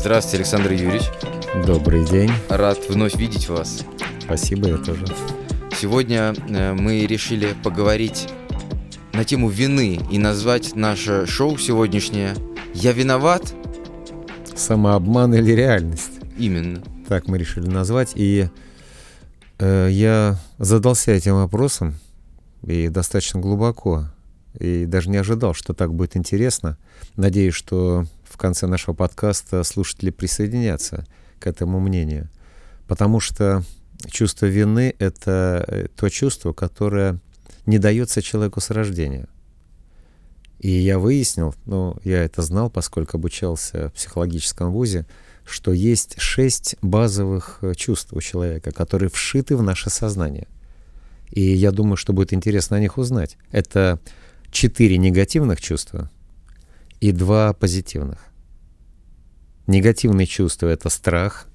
Здравствуйте, Александр Юрьевич. Добрый день. Рад вновь видеть вас. Спасибо, я тоже. Сегодня э, мы решили поговорить на тему вины и назвать наше шоу сегодняшнее «Я виноват?» Самообман или реальность? Именно. Так мы решили назвать. И э, я задался этим вопросом и достаточно глубоко. И даже не ожидал, что так будет интересно. Надеюсь, что конце нашего подкаста слушатели присоединятся к этому мнению. Потому что чувство вины — это э, то чувство, которое не дается человеку с рождения. И я выяснил, ну, я это знал, поскольку обучался в психологическом вузе, что есть шесть базовых э, чувств у человека, которые вшиты в наше сознание. И я думаю, что будет интересно о них узнать. Это четыре негативных чувства и два позитивных. Негативные чувства — это страх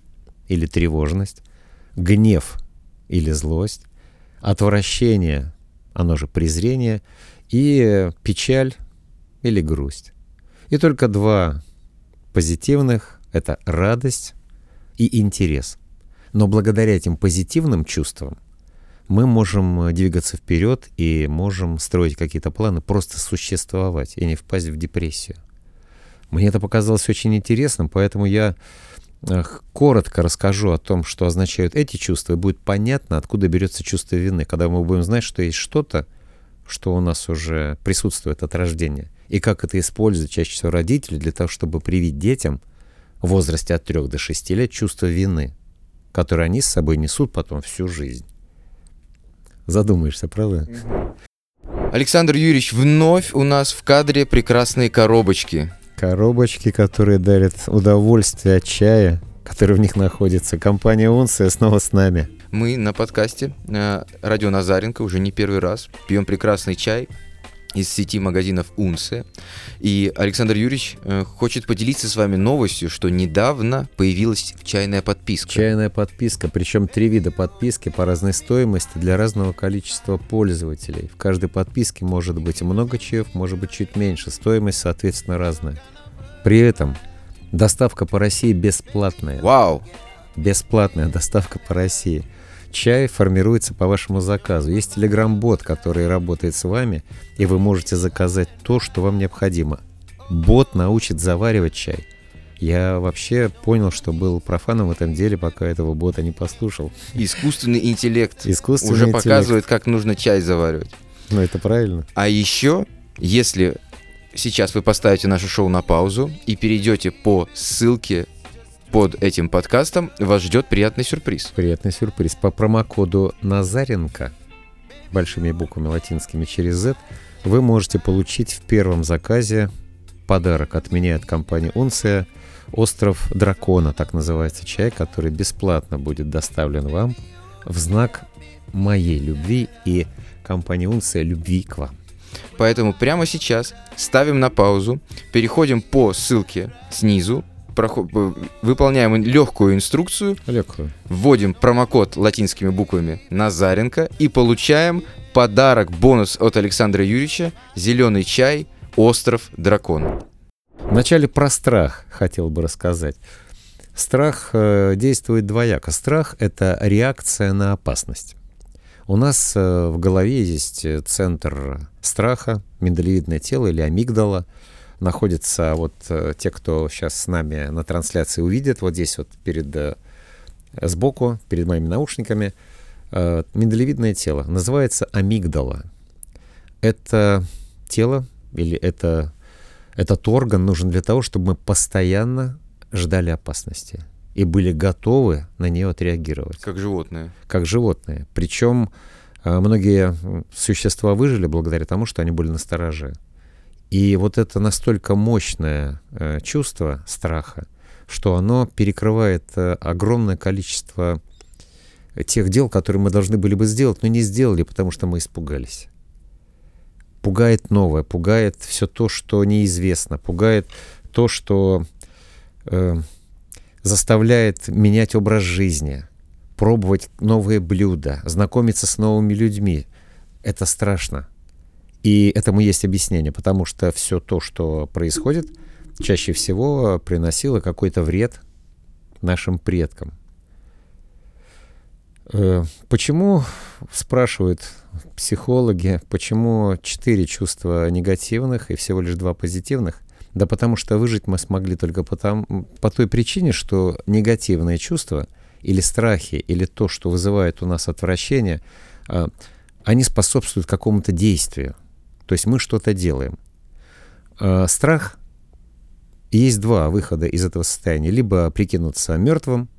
или тревожность, гнев или злость, отвращение, оно же презрение, и печаль или грусть. И только два позитивных — это радость и интерес. Но благодаря этим позитивным чувствам мы можем двигаться вперед и можем строить какие-то планы, просто существовать и не впасть в депрессию. Мне это показалось очень интересным, поэтому я коротко расскажу о том, что означают эти чувства, и будет понятно, откуда берется чувство вины, когда мы будем знать, что есть что-то, что у нас уже присутствует от рождения, и как это используют чаще всего родители для того, чтобы привить детям в возрасте от 3 до 6 лет чувство вины, которое они с собой несут потом всю жизнь. Задумаешься, правда? Александр Юрьевич, вновь у нас в кадре прекрасные коробочки. Коробочки, которые дарят удовольствие от чая, который в них находится. Компания Унция снова с нами. Мы на подкасте э, Радио Назаренко уже не первый раз пьем прекрасный чай из сети магазинов Унция. И Александр Юрьевич э, хочет поделиться с вами новостью, что недавно появилась чайная подписка. Чайная подписка, причем три вида подписки по разной стоимости для разного количества пользователей. В каждой подписке может быть много чаев, может быть чуть меньше. Стоимость, соответственно, разная. При этом доставка по России бесплатная. Вау! Бесплатная доставка по России. Чай формируется по вашему заказу. Есть телеграм-бот, который работает с вами, и вы можете заказать то, что вам необходимо. Бот научит заваривать чай. Я вообще понял, что был профаном в этом деле, пока этого бота не послушал. Искусственный интеллект Искусственный уже интеллект. показывает, как нужно чай заваривать. Ну, это правильно. А еще, если сейчас вы поставите наше шоу на паузу и перейдете по ссылке под этим подкастом, вас ждет приятный сюрприз. Приятный сюрприз. По промокоду Назаренко, большими буквами латинскими через Z, вы можете получить в первом заказе подарок от меня, от компании Унция, «Остров Дракона», так называется чай, который бесплатно будет доставлен вам в знак моей любви и компании Унция любви к вам. Поэтому прямо сейчас ставим на паузу, переходим по ссылке снизу, выполняем легкую инструкцию, Легкую. вводим промокод латинскими буквами Назаренко и получаем подарок, бонус от Александра Юрьевича «Зеленый чай. Остров Дракона». Вначале про страх хотел бы рассказать. Страх э, действует двояко. Страх — это реакция на опасность. У нас э, в голове есть э, центр страха, миндалевидное тело или амигдала. Находится вот э, те, кто сейчас с нами на трансляции увидит, вот здесь вот перед э, сбоку, перед моими наушниками, э, миндалевидное тело. Называется амигдала. Это тело или это этот орган нужен для того, чтобы мы постоянно ждали опасности и были готовы на нее отреагировать, Как животное. как животные. Причем многие существа выжили благодаря тому, что они были настороже. И вот это настолько мощное э, чувство страха, что оно перекрывает э, огромное количество тех дел, которые мы должны были бы сделать, но не сделали, потому что мы испугались пугает новое, пугает все то, что неизвестно, пугает то, что э, заставляет менять образ жизни, пробовать новые блюда, знакомиться с новыми людьми. Это страшно. И этому есть объяснение, потому что все то, что происходит, чаще всего приносило какой-то вред нашим предкам. Э, почему, спрашивают психологи, почему четыре чувства негативных и всего лишь два позитивных? Да потому что выжить мы смогли только потому, по той причине, что негативные чувства или страхи, или то, что вызывает у нас отвращение, а, они способствуют какому-то действию. То есть мы что-то делаем. А, страх есть два выхода из этого состояния. Либо прикинуться мертвым,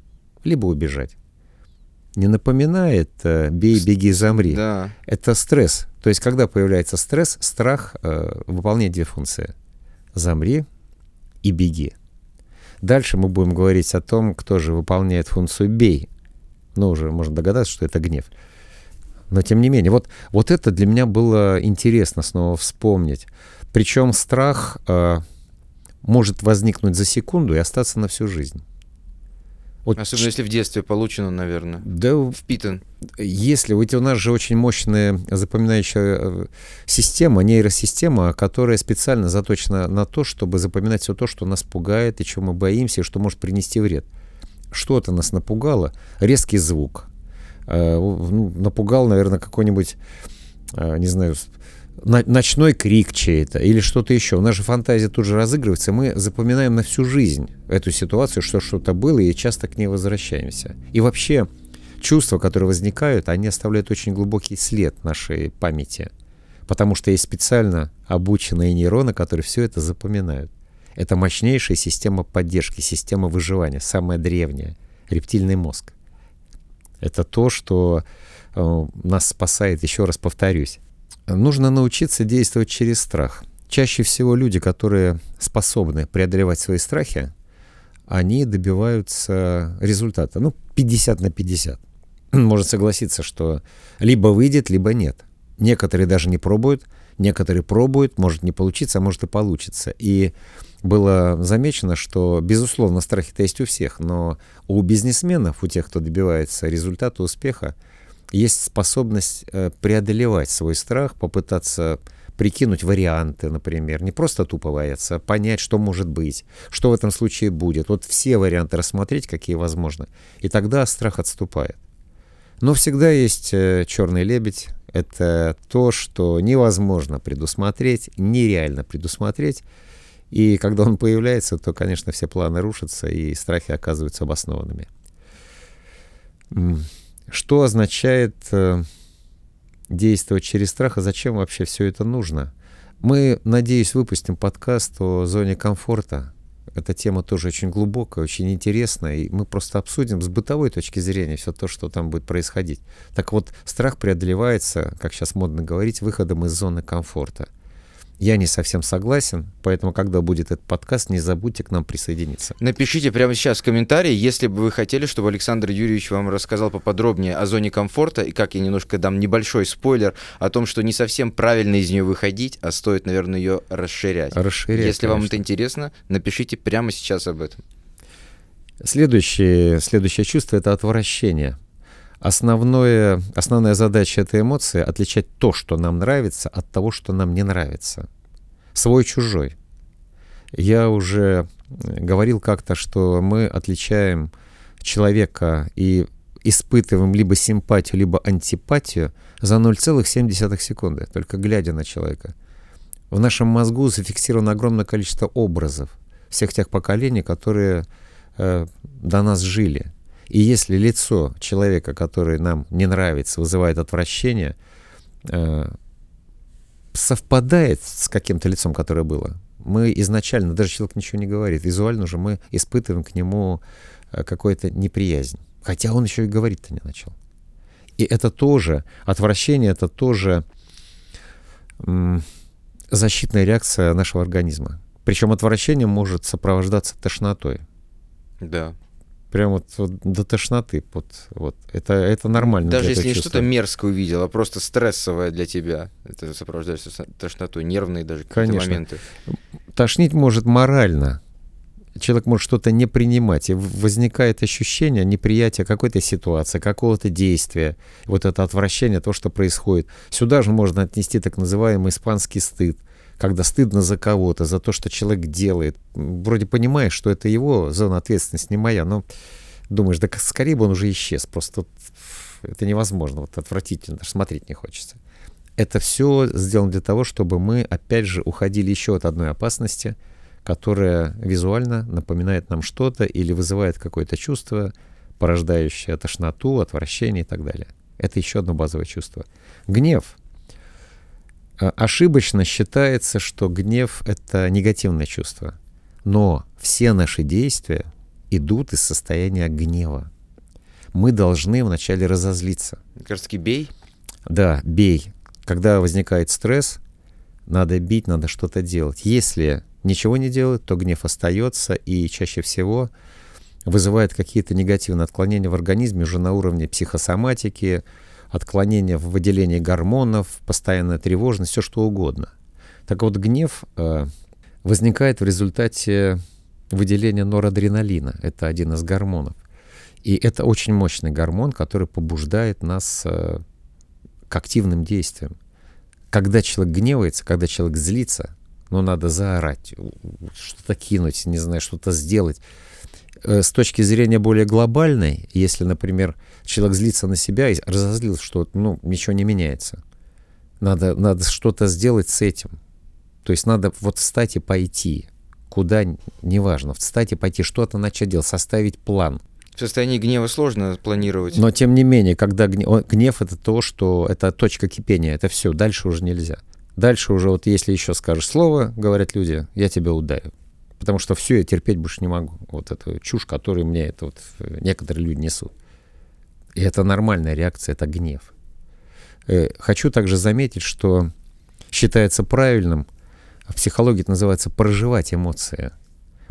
либо убежать. Не напоминает э, «бей, беги, замри». Да. Это стресс. То есть, когда появляется стресс, страх э, выполняет две функции. Замри и беги. Дальше мы будем говорить о том, кто же выполняет функцию «бей». Ну, уже можно догадаться, что это гнев. Но тем не менее, вот, вот это для меня было интересно снова вспомнить. Причем страх э, может возникнуть за секунду и остаться на всю жизнь. Вот Особенно если в детстве получено, наверное. Да, впитан. Если ведь у нас же очень мощная запоминающая э, система, нейросистема, которая специально заточена на то, чтобы запоминать все то, что нас пугает и чего мы боимся, и что может принести вред. Что-то нас напугало, резкий звук. Э, ну, напугал, наверное, какой-нибудь, э, не знаю, ночной крик чей-то или что-то еще. Же фантазия тут же разыгрывается, мы запоминаем на всю жизнь эту ситуацию, что что-то было, и часто к ней возвращаемся. И вообще чувства, которые возникают, они оставляют очень глубокий след нашей памяти, потому что есть специально обученные нейроны, которые все это запоминают. Это мощнейшая система поддержки, система выживания, самая древняя, рептильный мозг. Это то, что э, нас спасает, еще раз повторюсь, Нужно научиться действовать через страх. Чаще всего люди, которые способны преодолевать свои страхи, они добиваются результата. Ну, 50 на 50. Может согласиться, что либо выйдет, либо нет. Некоторые даже не пробуют, некоторые пробуют, может не получиться, а может и получится. И было замечено, что, безусловно, страхи-то есть у всех, но у бизнесменов, у тех, кто добивается результата, успеха, есть способность э, преодолевать свой страх, попытаться прикинуть варианты, например, не просто тупо бояться, а понять, что может быть, что в этом случае будет. Вот все варианты рассмотреть, какие возможны, и тогда страх отступает. Но всегда есть э, черный лебедь. Это то, что невозможно предусмотреть, нереально предусмотреть. И когда он появляется, то, конечно, все планы рушатся, и страхи оказываются обоснованными. Что означает э, действовать через страх, и зачем вообще все это нужно? Мы, надеюсь, выпустим подкаст о зоне комфорта. Эта тема тоже очень глубокая, очень интересная, и мы просто обсудим с бытовой точки зрения все то, что там будет происходить. Так вот, страх преодолевается, как сейчас модно говорить, выходом из зоны комфорта. Я не совсем согласен, поэтому, когда будет этот подкаст, не забудьте к нам присоединиться. Напишите прямо сейчас в комментарии, если бы вы хотели, чтобы Александр Юрьевич вам рассказал поподробнее о зоне комфорта, и как я немножко дам небольшой спойлер о том, что не совсем правильно из нее выходить, а стоит, наверное, ее расширять. Расширять, Если конечно. вам это интересно, напишите прямо сейчас об этом. Следующее, следующее чувство — это отвращение. Основное, основная задача этой эмоции — отличать то, что нам нравится, от того, что нам не нравится. Свой-чужой. Я уже говорил как-то, что мы отличаем человека и испытываем либо симпатию, либо антипатию за 0,7 секунды, только глядя на человека. В нашем мозгу зафиксировано огромное количество образов всех тех поколений, которые э, до нас жили. И если лицо человека, который нам не нравится, вызывает отвращение, э, совпадает с каким-то лицом, которое было, мы изначально, даже человек ничего не говорит, визуально уже мы испытываем к нему э, какую-то неприязнь. Хотя он еще и говорить-то не начал. И это тоже, отвращение, это тоже м, защитная реакция нашего организма. Причем отвращение может сопровождаться тошнотой. Да прям вот, вот до тошноты. Вот, вот. Это, это нормально. Даже если не что-то мерзкое увидел, а просто стрессовое для тебя. Это сопровождается тошнотой, нервные даже какие-то моменты. Тошнить может морально. Человек может что-то не принимать, и возникает ощущение неприятия какой-то ситуации, какого-то действия, вот это отвращение, то, что происходит. Сюда же можно отнести так называемый испанский стыд, когда стыдно за кого-то, за то, что человек делает. Вроде понимаешь, что это его зона ответственности, не моя, но думаешь, да скорее бы он уже исчез. Просто это невозможно, вот отвратительно, даже смотреть не хочется. Это все сделано для того, чтобы мы, опять же, уходили еще от одной опасности, которая визуально напоминает нам что-то или вызывает какое-то чувство, порождающее тошноту, отвращение и так далее. Это еще одно базовое чувство. Гнев. А, ошибочно считается, что гнев — это негативное чувство. Но все наши действия идут из состояния гнева. Мы должны вначале разозлиться. Кажется, бей. Да, бей. Когда возникает стресс, надо бить, надо что-то делать. Если ничего не делать, то гнев остается и чаще всего вызывает какие-то негативные отклонения в организме уже на уровне психосоматики, отклонения в выделении гормонов, постоянная тревожность, все что угодно. Так вот, гнев э, возникает в результате выделения норадреналина. Это один из гормонов. И это очень мощный гормон, который побуждает нас э, к активным действиям. Когда человек гневается, когда человек злится, ну, надо заорать, что-то кинуть, не знаю, что-то сделать. Э, с точки зрения более глобальной, если, например, человек злится на себя и разозлился, что ну, ничего не меняется, надо, надо что-то сделать с этим. То есть надо вот встать и пойти, куда, неважно, встать и пойти, что-то начать делать, составить план. В состоянии гнева сложно планировать. Но тем не менее, когда гнев, гнев это то, что это точка кипения, это все, дальше уже нельзя. Дальше уже вот если еще скажешь слово, говорят люди, я тебя ударю. Потому что все, я терпеть больше не могу. Вот эту чушь, которую мне это вот э, некоторые люди несут. И это нормальная реакция, это гнев. Э, хочу также заметить, что считается правильным, в психологии это называется проживать эмоции.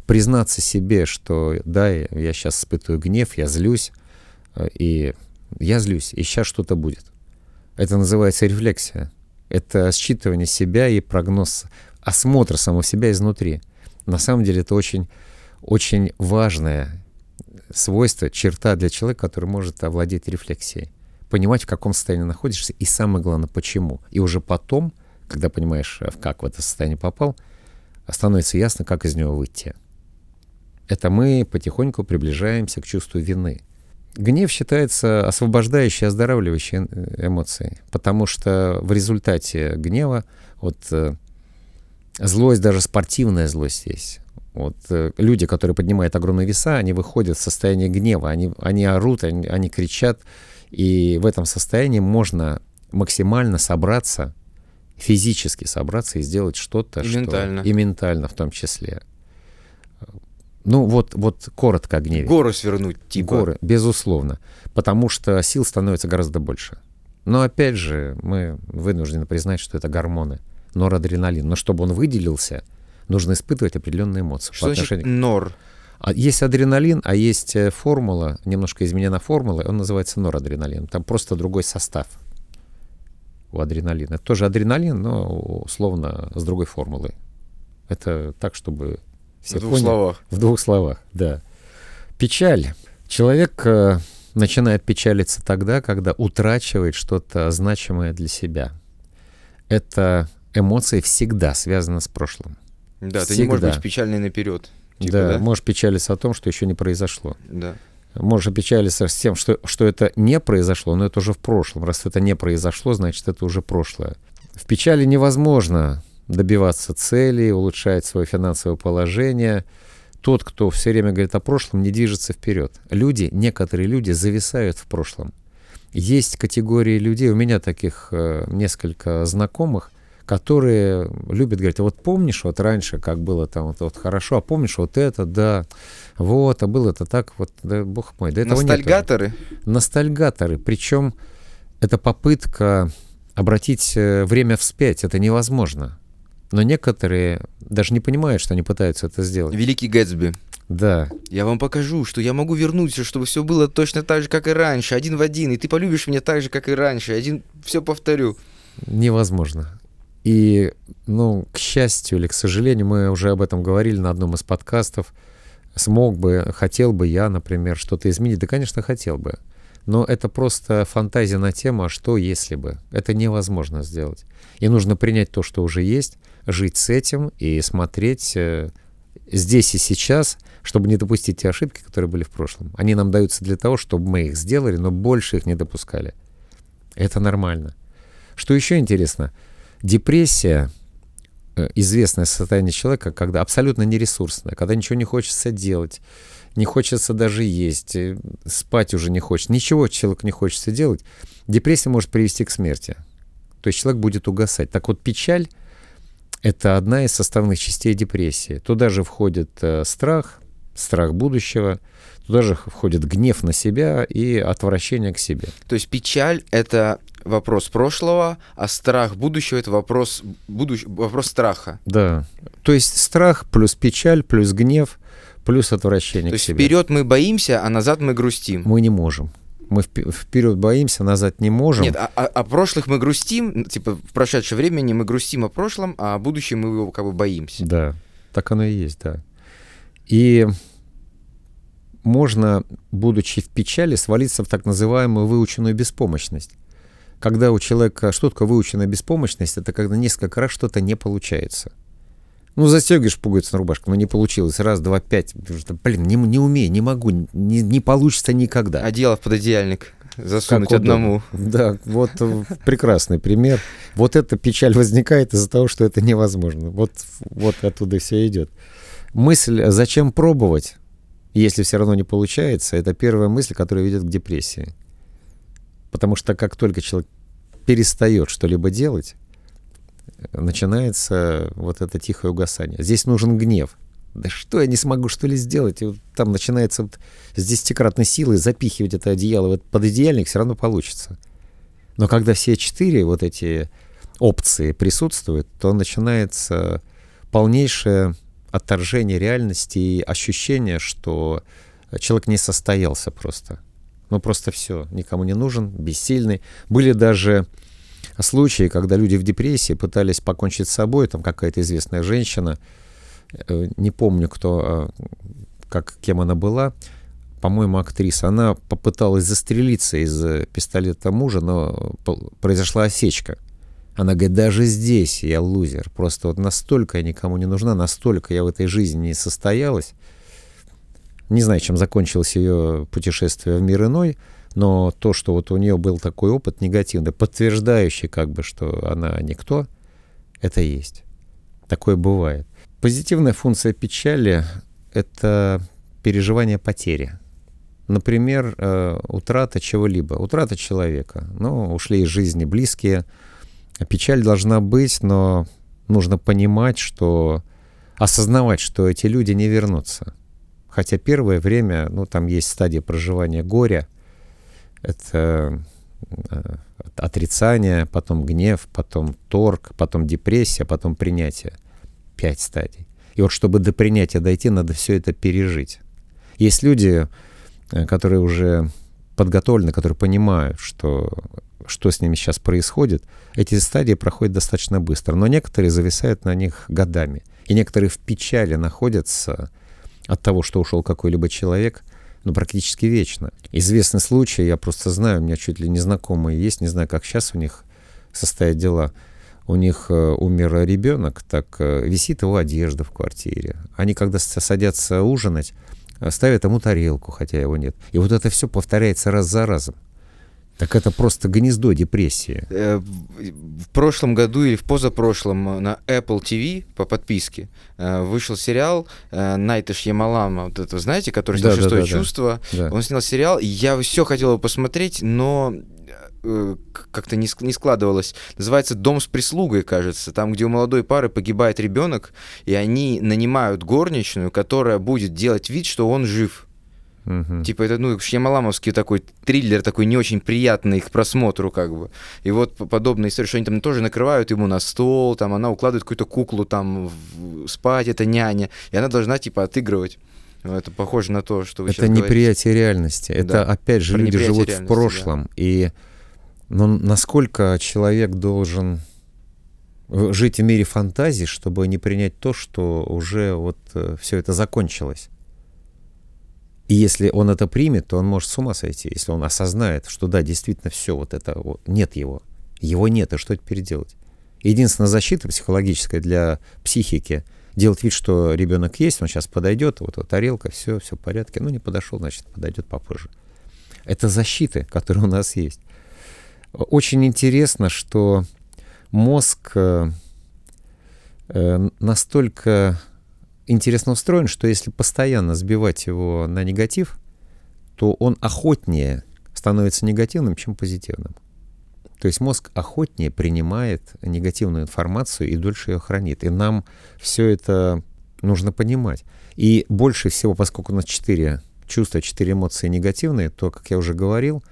Признаться себе, что да, я сейчас испытываю гнев, я злюсь, э, и я злюсь, и сейчас что-то будет. Это называется рефлексия. Это считывание себя и прогноз, осмотр самого себя изнутри. На самом деле это очень, очень важное свойство, черта для человека, который может овладеть рефлексией. Понимать, в каком состоянии находишься, и самое главное, почему. И уже потом, когда понимаешь, в как в это состояние попал, становится ясно, как из него выйти. Это мы потихоньку приближаемся к чувству вины. Гнев считается освобождающей, оздоравливающей эмоцией, потому что в результате гнева вот э, злость, даже спортивная злость есть. Вот э, люди, которые поднимают огромные веса, они выходят в состояние гнева, они, они орут, они, они кричат, и в этом состоянии можно максимально собраться, физически собраться и сделать что-то, и что... ментально. И ментально в том числе. Ну вот, вот коротко о гневе. Гору свернуть, типа. Горы, безусловно. Потому что сил становится гораздо больше. Но опять же, мы вынуждены признать, что это гормоны норадреналин. Но чтобы он выделился, нужно испытывать определенные эмоции. Что значит отношению... нор? А есть адреналин, а есть э, формула, немножко изменена формула, он называется норадреналин. Там просто другой состав у адреналина. Это тоже адреналин, но условно с другой формулой. Это так, чтобы все В двух поняли. словах. В двух словах, да. Печаль. Человек э, начинает печалиться тогда, когда утрачивает что-то значимое для себя. Это эмоции всегда связаны с прошлым. Да, всегда. ты не можешь быть печальный наперед. Типа, да, да, можешь печалиться о том, что еще не произошло. Да. Можешь печалиться с тем, что, что это не произошло, но это уже в прошлом. Раз это не произошло, значит, это уже прошлое. В печали невозможно добиваться цели, улучшать свое финансовое положение. Тот, кто все время говорит о прошлом, не движется вперед. Люди, некоторые люди зависают в прошлом. Есть категории людей, у меня таких э, несколько знакомых, которые любят говорить, вот помнишь, вот раньше, как было там вот, вот хорошо, а помнишь вот это, да, вот, а было это так, вот, да, бог мой, да этого Ностальгаторы? Нет Ностальгаторы, причем это попытка обратить э, время вспять, это невозможно. Но некоторые даже не понимают, что они пытаются это сделать. Великий Гэтсби. Да. Я вам покажу, что я могу вернуться, чтобы все было точно так же, как и раньше, один в один, и ты полюбишь меня так же, как и раньше, один все повторю. Невозможно. И, ну, к счастью или к сожалению, мы уже об этом говорили на одном из подкастов, смог бы, хотел бы я, например, что-то изменить? Да, конечно, хотел бы. Но это просто фантазия на тему, а что если бы. Это невозможно сделать. И нужно принять то, что уже есть, жить с этим и смотреть э, здесь и сейчас, чтобы не допустить те ошибки, которые были в прошлом. Они нам даются для того, чтобы мы их сделали, но больше их не допускали. Это нормально. Что еще интересно? Депрессия э, известное состояние человека, когда абсолютно нересурсное, когда ничего не хочется делать, не хочется даже есть, э, спать уже не хочет, ничего человек не хочется делать, депрессия может привести к смерти. То есть человек будет угасать. Так вот, печаль — это одна из составных частей депрессии. Туда же входит э, страх, страх будущего, туда же входит гнев на себя и отвращение к себе. То есть печаль — это вопрос прошлого, а страх будущего — это вопрос, будущ... вопрос страха. Да. То есть страх плюс печаль плюс гнев плюс отвращение То есть себе. вперед мы боимся, а назад мы грустим. Мы не можем. Мы впе- вперед боимся, назад не можем. Нет, а, а- о прошлых мы грустим, типа в прошедшем времени мы грустим о прошлом, а о будущем мы его как бы боимся. Да, так оно и есть, да. И можно, будучи в печали, свалиться в так называемую выученную беспомощность. Когда у человека, что такое выученная беспомощность, это когда несколько раз что-то не получается. Ну, застегиваешь пуговицу на рубашку, но не получилось. Раз, два, пять. Блин, не, не умею, не могу, не, не получится никогда. Одеяло в пододеяльник засунуть Как одному. Да, вот э, прекрасный пример. Вот эта печаль возникает из-за того, что это невозможно. Вот, вот оттуда все идет. Мысль, а зачем пробовать, если все равно не получается, это первая мысль, которая ведет к депрессии. Потому что как только человек перестает что-либо делать, начинается вот это тихое угасание. Здесь нужен гнев. Да что я не смогу что ли сделать? И вот там начинается вот с десятикратной силой запихивать это одеяло в этот пододеяльник, все равно получится. Но когда все четыре вот эти опции присутствуют, то начинается полнейшее отторжение реальности и ощущение, что человек не состоялся просто. Ну просто все, никому не нужен, бессильный. Были даже случаи, когда люди в депрессии пытались покончить с собой, там какая-то известная женщина, э, не помню, кто, э, как, кем она была, по-моему, актриса, она попыталась застрелиться из э, пистолета мужа, но пол- произошла осечка. Она говорит, даже здесь я лузер. Просто вот настолько я никому не нужна, настолько я в этой жизни не состоялась. Не знаю, чем закончилось ее путешествие в мир иной, но то, что вот у нее был такой опыт негативный, подтверждающий как бы, что она никто, это есть. Такое бывает. Позитивная функция печали — это переживание потери. Например, э, утрата чего-либо, утрата человека. Ну, ушли из жизни близкие. Печаль должна быть, но нужно понимать, что осознавать, что эти люди не вернутся. Хотя первое время, ну, там есть стадия проживания горя, это э, отрицание, потом гнев, потом торг, потом депрессия, потом принятие. Пять стадий. И вот чтобы до принятия дойти, надо все это пережить. Есть люди, э, которые уже подготовлены, которые понимают, что, что с ними сейчас происходит, эти стадии проходят достаточно быстро. Но некоторые зависают на них годами. И некоторые в печали находятся от того, что ушел какой-либо человек, ну, практически вечно. Известный случай, я просто знаю, у меня чуть ли не знакомые есть, не знаю, как сейчас у них состоят дела. У них э, умер ребенок, так э, висит его одежда в квартире. Они, когда садятся ужинать, э, ставят ему тарелку, хотя его нет. И вот это все повторяется раз за разом. Так это просто гнездо депрессии. Э, В прошлом году или в позапрошлом на Apple TV по подписке э, вышел сериал э, Найта Шьямалама, вот это, знаете, который снял Да, «Шестое да, да. чувство». Да. Он снял сериал, я все хотел его посмотреть, но как-то не складывалось. Называется «Дом с прислугой», кажется. Там, где у молодой пары погибает ребенок, и они нанимают горничную, которая будет делать вид, что он жив. Мгм. Типа это, ну, шьямаламовский такой триллер, такой не очень приятный к просмотру, как бы. И вот подобная история, что они там тоже накрывают ему на стол, там она укладывает какую-то куклу там в- спать, это няня, и она должна, типа, отыгрывать. Ну, Это похоже на то, что вы Это сейчас говорите. неприятие реальности. Это, Да. опять же, Про люди неприятие живут в прошлом. И ну, насколько человек должен жить в мире фантазий, чтобы не принять то, что уже вот все это закончилось. И если он это примет, то он может с ума сойти, если он осознает, что да, действительно все, вот это вот, нет его. Его нет, и что теперь делать? Единственная защита психологическая для психики — делать вид, что ребенок есть, он сейчас подойдет, вот, вот тарелка, все, все в порядке. Ну, не подошел, значит, подойдет попозже. Это защиты, которые у нас есть. Очень интересно, что мозг э, э, настолько интересно устроен, что если постоянно сбивать его на негатив, то он охотнее становится негативным, чем позитивным. То есть мозг охотнее принимает негативную информацию и дольше ее хранит. И нам все это нужно понимать. И больше всего, поскольку у нас четыре чувства, четыре эмоции негативные, то, как я уже говорил,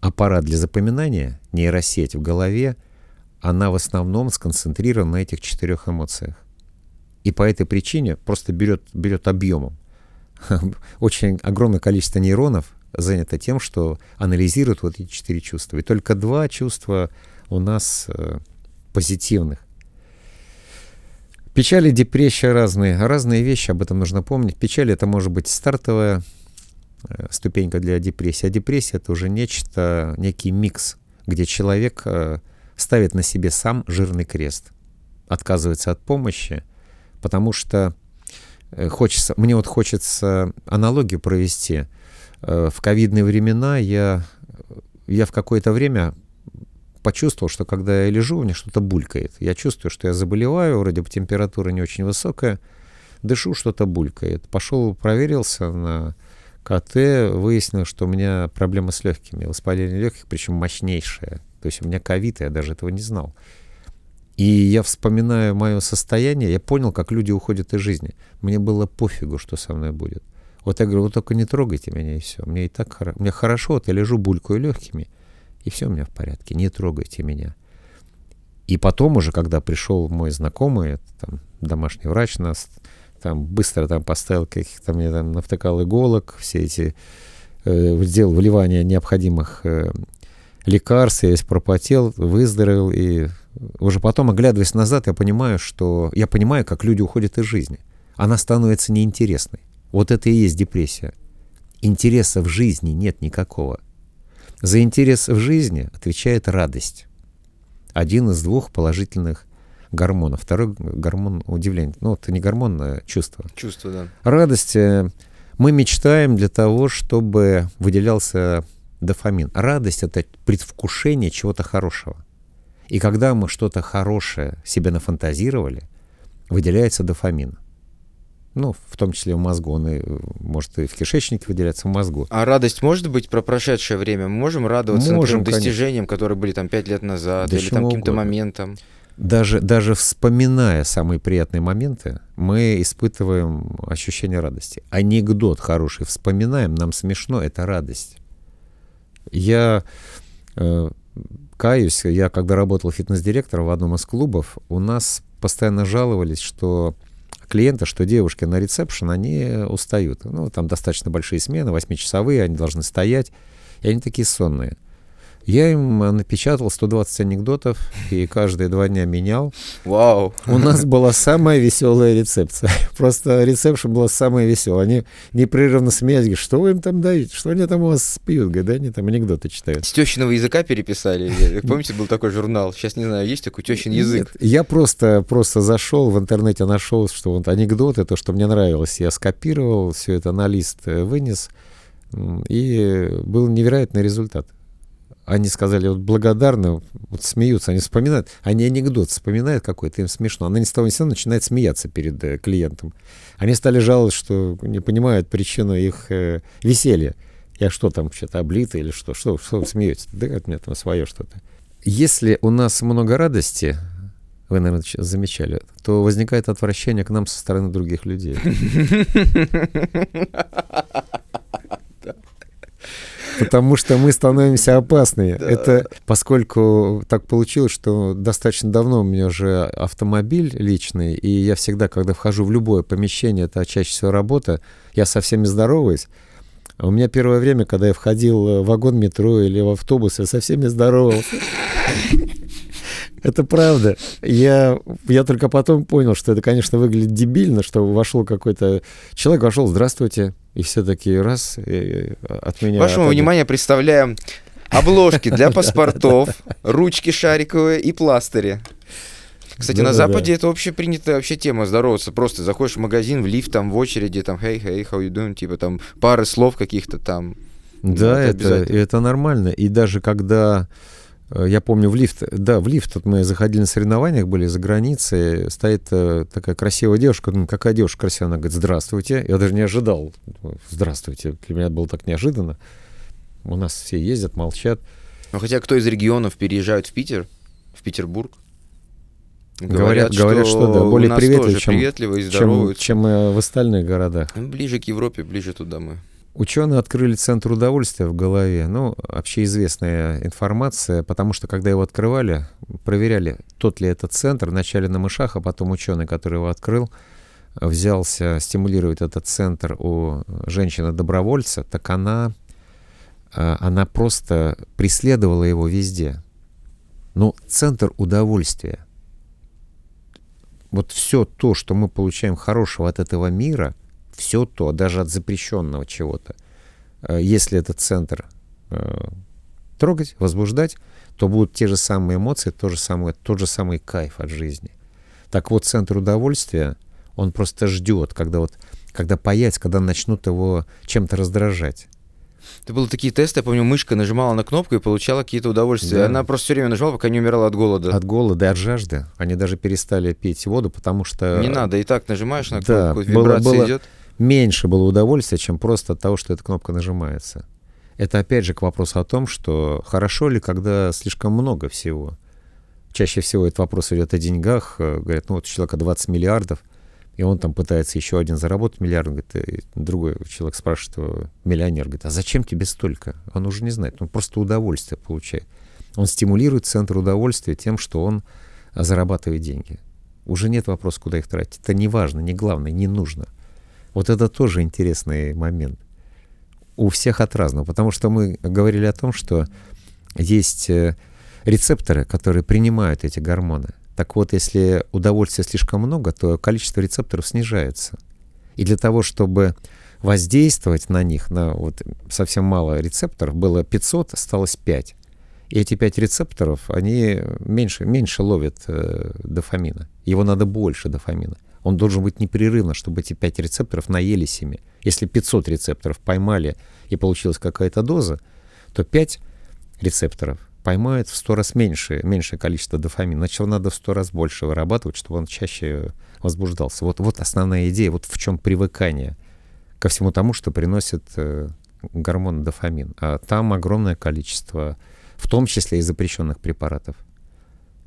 аппарат для запоминания, нейросеть в голове, она в основном сконцентрирована на этих четырех эмоциях. И по этой причине просто берет, берет объемом. Очень огромное количество нейронов занято тем, что анализируют вот эти четыре чувства. И только два чувства у нас э, позитивных. Печаль и депрессия разные. Разные вещи, об этом нужно помнить. Печаль — это может быть стартовая э, ступенька для депрессии. А депрессия — это уже нечто, некий микс, где человек э, ставит на себе сам жирный крест, отказывается от помощи, потому что э, хочется, мне вот хочется аналогию провести. Э, в ковидные времена я, я в какое-то время почувствовал, что когда я лежу, у меня что-то булькает. Я чувствую, что я заболеваю, вроде бы температура не очень высокая, дышу, что-то булькает. Пошел, проверился на КТ, выяснил, что у меня проблема с легкими, воспаление легких, причем мощнейшее. То есть у меня ковид, я даже этого не знал. И я вспоминаю мое состояние, я понял, как люди уходят из жизни. Мне было пофигу, что со мной будет. Вот я говорю, вот только не трогайте меня, и все. Мне и так хорошо. Мне хорошо, вот я лежу, булькаю легкими, и все у меня в порядке. Не трогайте меня. И потом уже, когда пришел мой знакомый, там, домашний врач нас, там быстро там поставил каких-то, мне там навтыкал иголок, все эти, э, сделал вливание необходимых э, лекарств, я весь пропотел, выздоровел, и уже потом, оглядываясь назад, я понимаю, что я понимаю, как люди уходят из жизни. Она становится неинтересной. Вот это и есть депрессия. Интереса в жизни нет никакого. За интерес в жизни отвечает радость. Один из двух положительных гормонов. Второй гормон удивления. Ну, это не гормон, а чувство. Чувство, да. Радость. Э, мы мечтаем для того, чтобы выделялся дофамин. Радость — это предвкушение чего-то хорошего. И когда мы что-то хорошее себе нафантазировали, выделяется дофамин. Ну, в том числе в мозгу. Он и, может и в кишечнике выделяться в мозгу. А радость может быть про прошедшее время? Мы можем радоваться можем, например, достижениям, конечно. которые были там пять лет назад, да или там каким-то моментам? Даже, даже вспоминая самые приятные моменты, мы испытываем ощущение радости. Анекдот хороший вспоминаем, нам смешно, это радость. Я э, каюсь, я когда работал фитнес-директором в одном из клубов, у нас постоянно жаловались, что клиенты, что девушки на ресепшн, они устают. Ну, там достаточно большие смены, восьмичасовые, они должны стоять, и они такие сонные. Я им напечатал 120 анекдотов и каждые два дня менял. Вау! У нас была самая веселая рецепция. Просто рецепшн была самая веселая. Они непрерывно смеялись, говорят, что вы им там даете? Что они там у вас пьют? Да, они там анекдоты читают. С тещиного языка переписали. Помните, был такой журнал? Сейчас не знаю, есть такой тещин язык? Нет, я просто, просто зашел в интернете, нашел, что вот анекдоты, то, что мне нравилось. Я скопировал все это на лист, э, вынес. И был невероятный результат они сказали, вот благодарны, вот смеются, они вспоминают, они анекдот вспоминают какой-то, им смешно. Она ни с того ни с того начинает смеяться перед э, клиентом. Они стали жаловаться, что не понимают причину их э, веселья. Я что там, что-то облито или что? Что, что вы смеетесь? Да от меня там свое что-то. Если у нас много радости, вы, наверное, замечали, то возникает отвращение к нам со стороны других людей. потому что мы становимся опасными. Да. Это поскольку так получилось, что достаточно давно у меня уже автомобиль личный, и я всегда, когда вхожу в любое помещение, это чаще всего работа, я со всеми здороваюсь. А у меня первое время, когда я входил в вагон метро или в автобус, я со всеми здоровался. Это правда. Я, я только потом понял, что это, конечно, выглядит дебильно, что вошел какой-то человек, вошел, здравствуйте, и все такие раз и от меня. Вашему отойдет. вниманию представляем обложки для паспортов, ручки шариковые и пластыри. Кстати, Да, на да, Западе да. это общепринятая вообще тема здороваться. Просто заходишь в магазин, в лифт, там в очереди, там, hey, hey, how you doing, типа там пары слов каких-то там. Да, это это, это нормально. И даже когда, я помню, в лифт, да, в лифт вот мы заходили на соревнованиях, были за границей, стоит э, такая красивая девушка, ну, какая девушка красивая, она говорит, здравствуйте. Я даже не ожидал, здравствуйте, для меня было так неожиданно. У нас все ездят, молчат. Ну, хотя кто из регионов переезжают в Питер, в Петербург, Говорят, говорят, что да, у более нас приветливы, чем- приветливы Чем, чем э, в остальных городах. Ну, Ближе к Европе, ближе туда мы. Ученые открыли центр удовольствия в голове. Ну, общеизвестная информация, потому что когда его открывали, проверяли, тот ли это центр, вначале на мышах, а потом ученый, который его открыл, взялся стимулировать этот центр у женщины-добровольца, так она, э, она просто преследовала его везде. Ну, центр удовольствия. Вот все то, что мы получаем хорошего от этого мира, все то, даже от запрещенного чего-то, э, если этот центр э, трогать, возбуждать, то будут те же самые эмоции, то же самое, тот же самый кайф от жизни. Так вот, центр удовольствия, он просто ждет, когда вот, когда появится, когда начнут его чем-то раздражать. Это были такие тесты, я помню, мышка нажимала на кнопку и получала какие-то удовольствия. Да. Она просто все время нажимала, пока не умирала от голода. От голода и от жажды. Они даже перестали пить воду, потому что Не надо, и так нажимаешь на да, кнопку, было- вибрация было- идет. Меньше было удовольствия, чем просто от того, что эта кнопка нажимается. Это опять же к вопросу о том, что хорошо ли, когда слишком много всего. Чаще всего этот вопрос идет о деньгах. Э, Говорят, ну вот у человека 20 миллиардов, и он там пытается еще один заработать миллиард. Говорит, и другой человек спрашивает, миллионер, говорит, а зачем тебе столько? Он уже не знает, он просто удовольствие получает. Он стимулирует центр удовольствия тем, что он а, зарабатывает деньги. Уже нет вопроса, куда их тратить. Это не важно, не главное, не нужно. Вот это тоже интересный момент. У всех от разного, потому что мы говорили о том, что есть э, рецепторы, которые принимают эти гормоны. Так вот, если удовольствия слишком много, то количество рецепторов снижается. И для того, чтобы воздействовать на них, на вот совсем мало рецепторов, было 500, осталось 5. И эти 5 рецепторов, они меньше, меньше ловят э, дофамина. Его надо больше дофамина. Он должен быть непрерывно, чтобы эти 5 рецепторов наелись ими. Если 500 рецепторов поймали и получилась какая-то доза, то 5 рецепторов поймают в 100 раз меньше, меньшее количество дофамина. Значит, его надо в 100 раз больше вырабатывать, чтобы он чаще возбуждался. Вот, вот основная идея, вот в чем привыкание ко всему тому, что приносит э, гормон дофамин. А там огромное количество, в том числе и запрещенных препаратов.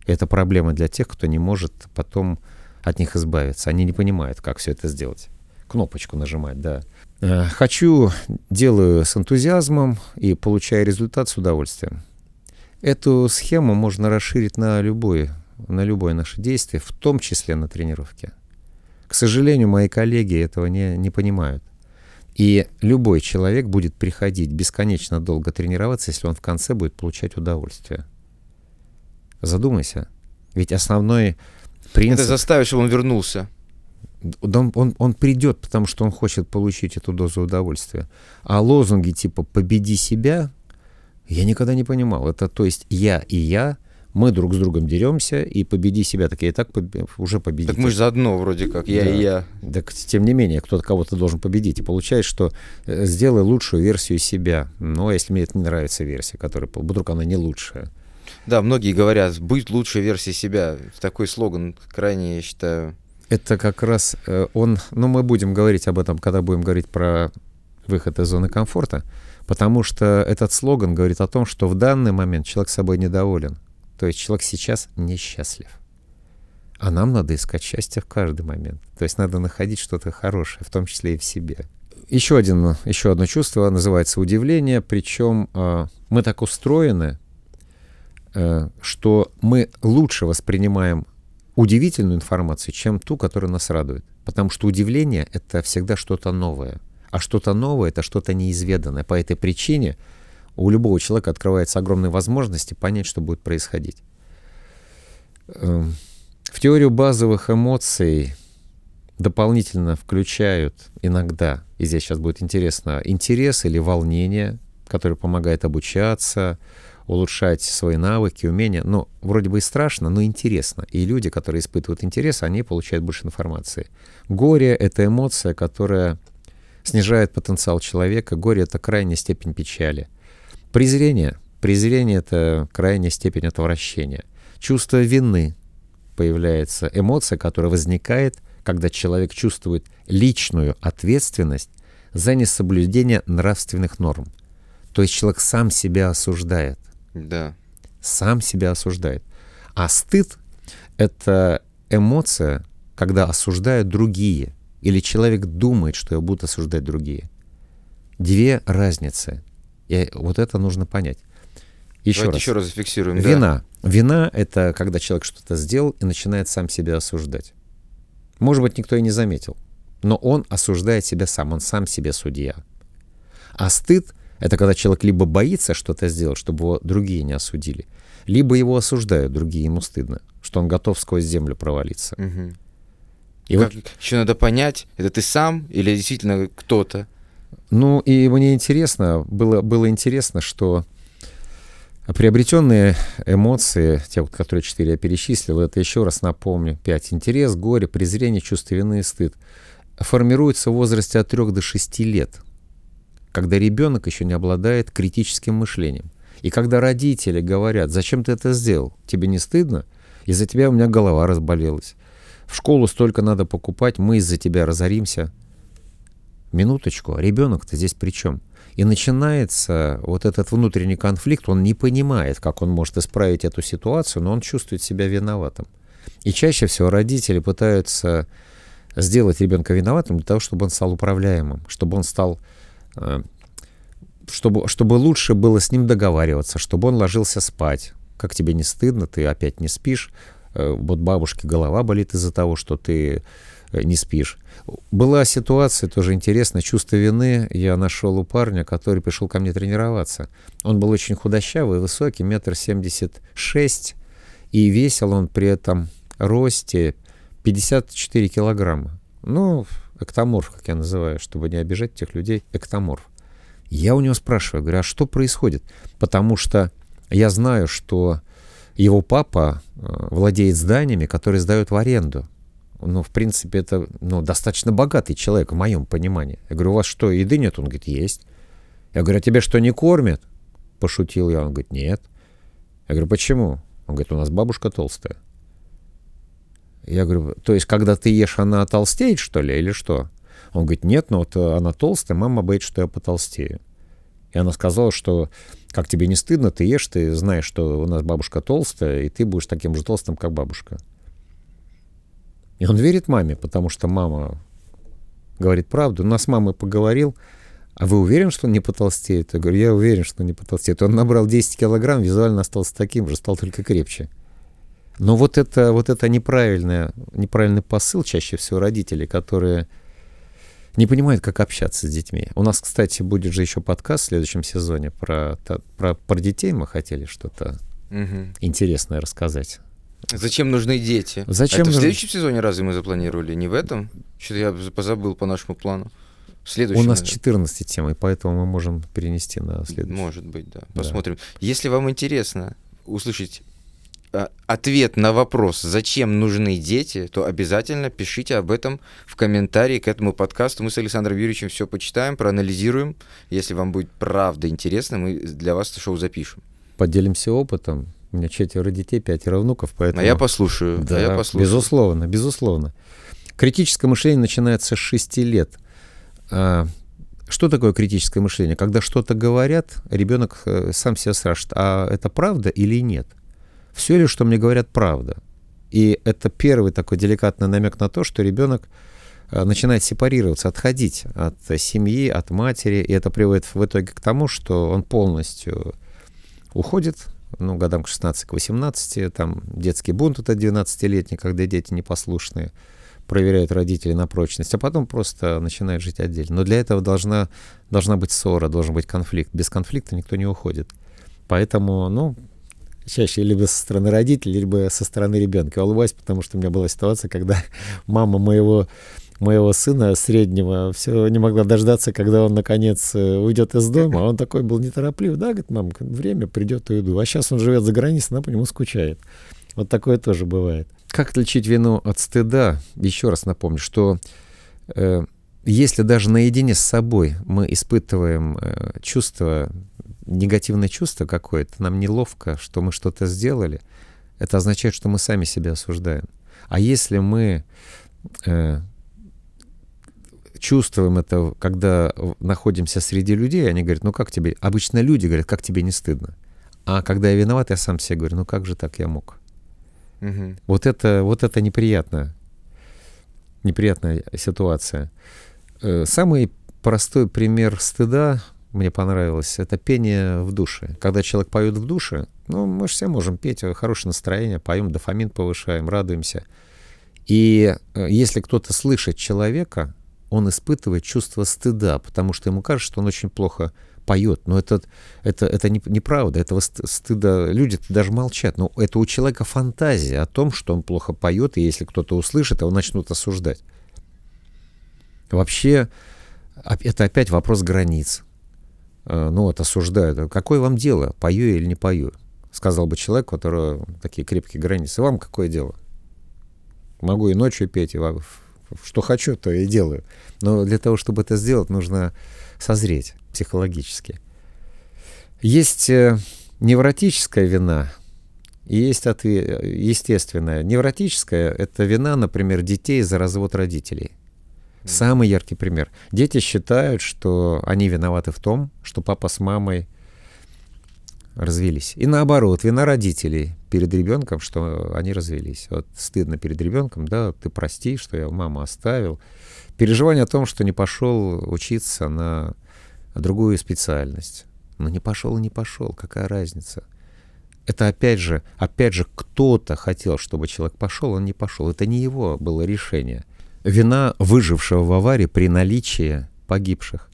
Это проблема для тех, кто не может потом от них избавиться. Они не понимают, как все это сделать. Кнопочку нажимать, да. Э, Хочу, делаю с энтузиазмом и получаю результат с удовольствием. Эту схему можно расширить на любое, на любое наше действие, в том числе на тренировке. К сожалению, мои коллеги этого не, не понимают. И любой человек будет приходить бесконечно долго тренироваться, если он в конце будет получать удовольствие. Задумайся. Ведь основной принцип... Это заставишь, чтобы он вернулся. Он, он, он придет, потому что он хочет получить эту дозу удовольствия. А лозунги типа «победи себя» я никогда не понимал. Это то есть я и я, мы друг с другом деремся, и победи себя. Так я и так побе- уже победил. Так мы же заодно вроде как, я Да. и я. Так, тем не менее, кто-то кого-то должен победить. И получается, что э, сделай лучшую версию себя. Но если мне это не нравится версия, которая, вдруг она не лучшая. Да, многие говорят, быть лучшей версией себя. Такой слоган крайне, я считаю. Это как раз э, он, ну мы будем говорить об этом, когда будем говорить про выход из зоны комфорта, потому что этот слоган говорит о том, что в данный момент человек собой недоволен. То есть человек сейчас несчастлив. А нам надо искать счастье в каждый момент. То есть надо находить что-то хорошее, в том числе и в себе. Еще, один, еще одно чувство называется удивление, причем э, мы так устроены, что мы лучше воспринимаем удивительную информацию, чем ту, которая нас радует. Потому что удивление — это всегда что-то новое. А что-то новое — это что-то неизведанное. По этой причине у любого человека открываются огромные возможности понять, что будет происходить. Эм, В теорию базовых эмоций дополнительно включают иногда, и здесь сейчас будет интересно, интерес или волнение, которое помогает обучаться, улучшать свои навыки, умения. Ну, вроде бы и страшно, но интересно. И люди, которые испытывают интерес, они получают больше информации. Горе — это эмоция, которая снижает потенциал человека. Горе — это крайняя степень печали. Презрение. Презрение — это крайняя степень отвращения. Чувство вины появляется. Эмоция, которая возникает, когда человек чувствует личную ответственность за несоблюдение нравственных норм. То есть человек сам себя осуждает. Да. Сам себя осуждает. А стыд — это эмоция, когда осуждают другие. Или человек думает, что его будут осуждать другие. Две разницы. И вот это нужно понять. Еще Давайте раз. еще раз зафиксируем. Вина. Да. Вина — это когда человек что-то сделал и начинает сам себя осуждать. Может быть, никто и не заметил, но он осуждает себя сам, он сам себе судья. А стыд — это когда человек либо боится что-то сделать, чтобы его другие не осудили, либо его осуждают другие, ему стыдно, что он готов сквозь землю провалиться. Угу. И как, вот... Еще надо понять, это ты сам или действительно кто-то? Ну, и мне интересно, было, было интересно, что приобретенные эмоции, те, вот, которые четыре я перечислил, это еще раз напомню, пять. Интерес, горе, презрение, чувство вины и стыд формируются в возрасте от 3 до 6 лет, когда ребенок еще не обладает критическим мышлением. И когда родители говорят, зачем ты это сделал, тебе не стыдно? Из-за тебя у меня голова разболелась. В школу столько надо покупать, мы из-за тебя разоримся. Минуточку, а ребенок-то здесь при чем? И начинается вот этот внутренний конфликт, он не понимает, как он может исправить эту ситуацию, но он чувствует себя виноватым. И чаще всего родители пытаются сделать ребенка виноватым для того, чтобы он стал управляемым, чтобы он стал чтобы, чтобы лучше было с ним договариваться, чтобы он ложился спать. Как тебе не стыдно, ты опять не спишь. Э, вот бабушке голова болит из-за того, что ты э, не спишь. Была ситуация тоже интересная, чувство вины я нашел у парня, который пришел ко мне тренироваться. Он был очень худощавый, высокий, метр семьдесят шесть, и весил он при этом росте 54 килограмма. Ну, эктоморф, как я называю, чтобы не обижать тех людей, эктоморф. Я у него спрашиваю, говорю, а что происходит? Потому что я знаю, что его папа э, владеет зданиями, которые сдают в аренду. Ну, в принципе, это ну, достаточно богатый человек, в моем понимании. Я говорю, у вас что, еды нет? Он говорит, есть. Я говорю, а тебя что, не кормят? Пошутил я. Он говорит, нет. Я говорю, почему? Он говорит, у нас бабушка толстая. Я говорю, то есть, когда ты ешь, она толстеет, что ли, или что? Он говорит, нет, но вот она толстая, мама боится, что я потолстею. И она сказала, что как тебе не стыдно, ты ешь, ты знаешь, что у нас бабушка толстая, и ты будешь таким же толстым, как бабушка. И он верит маме, потому что мама говорит правду. У нас с мамой поговорил, а вы уверен, что он не потолстеет? Я говорю, я уверен, что не потолстеет. Он набрал 10 килограмм, визуально остался таким же, стал только крепче. Но вот это, вот это неправильное, неправильный посыл чаще всего родителей, которые не понимают, как общаться с детьми. У нас, кстати, будет же еще подкаст в следующем сезоне про, про, про детей. Мы хотели что-то угу. интересное рассказать. Зачем нужны дети? Зачем Это нужны... в следующем сезоне разве мы запланировали? Не в этом? Что-то я позабыл по нашему плану. Следующий, У нас 14 тем, и поэтому мы можем перенести на следующий. Может быть, да. Посмотрим. Да. Если вам интересно услышать ответ на вопрос, зачем нужны дети, то обязательно пишите об этом в комментарии к этому подкасту. Мы с Александром Юрьевичем все почитаем, проанализируем. Если вам будет правда интересно, мы для вас это шоу запишем. Поделимся опытом. У меня четверо детей, пятеро внуков, поэтому... А я послушаю. Да, а я послушаю. безусловно, безусловно. Критическое мышление начинается с 6 лет. А, что такое критическое мышление? Когда что-то говорят, ребенок э, сам себя спрашивает, а это правда или нет? Все ли, что мне говорят, правда? И это первый такой деликатный намек на то, что ребенок э, начинает сепарироваться, отходить от семьи, от матери, и это приводит в итоге к тому, что он полностью уходит ну, годам к 16, к 18, там детский бунт это 12-летний, когда дети непослушные, проверяют родителей на прочность, а потом просто начинают жить отдельно. Но для этого должна, должна быть ссора, должен быть конфликт. Без конфликта никто не уходит. Поэтому, ну, чаще либо со стороны родителей, либо со стороны ребенка. Я улыбаюсь, потому что у меня была ситуация, когда мама моего моего сына среднего все не могла дождаться, когда он наконец э, уйдет из дома. Он такой был нетороплив. Да, говорит, мам, время придет уйду. А сейчас он живет за границей, она по нему скучает. Вот такое тоже бывает. Как отличить вину от стыда? Еще раз напомню, что э, если даже наедине с собой мы испытываем э, чувство, негативное чувство какое-то, нам неловко, что мы что-то сделали, это означает, что мы сами себя осуждаем. А если мы э, чувствуем это, когда находимся среди людей, они говорят, ну как тебе, обычно люди говорят, как тебе не стыдно. А когда я виноват, я сам себе говорю, ну как же так я мог? Угу. Вот, это, вот это неприятно. Неприятная ситуация. Э, самый простой пример стыда мне понравилось, это пение в душе. Когда человек поет в душе, ну, мы же все можем петь, э, хорошее настроение, поем, дофамин повышаем, радуемся. И э, если кто-то слышит человека, он испытывает чувство стыда, потому что ему кажется, что он очень плохо поет. Но это, это, это не, неправда, этого стыда люди даже молчат. Но это у человека фантазия о том, что он плохо поет, и если кто-то услышит, его начнут осуждать. Вообще, это опять вопрос границ. Э, ну вот осуждают. Какое вам дело, пою я или не пою? Сказал бы человек, у которого такие крепкие границы. Вам какое дело? Могу и ночью петь, и что хочу, то и делаю. Но для того, чтобы это сделать, нужно созреть психологически. Есть э, невротическая вина, и есть естественная. Невротическая — это вина, например, детей за развод родителей. Самый яркий пример. Дети считают, что они виноваты в том, что папа с мамой развелись. И наоборот, вина родителей перед ребенком, что они развелись. Вот стыдно перед ребенком, да, ты прости, что я маму оставил. Переживание о том, что не пошел учиться на другую специальность. Но не пошел и не пошел, какая разница? Это опять же, опять же, кто-то хотел, чтобы человек пошел, он не пошел. Это не его было решение. Вина выжившего в аварии при наличии погибших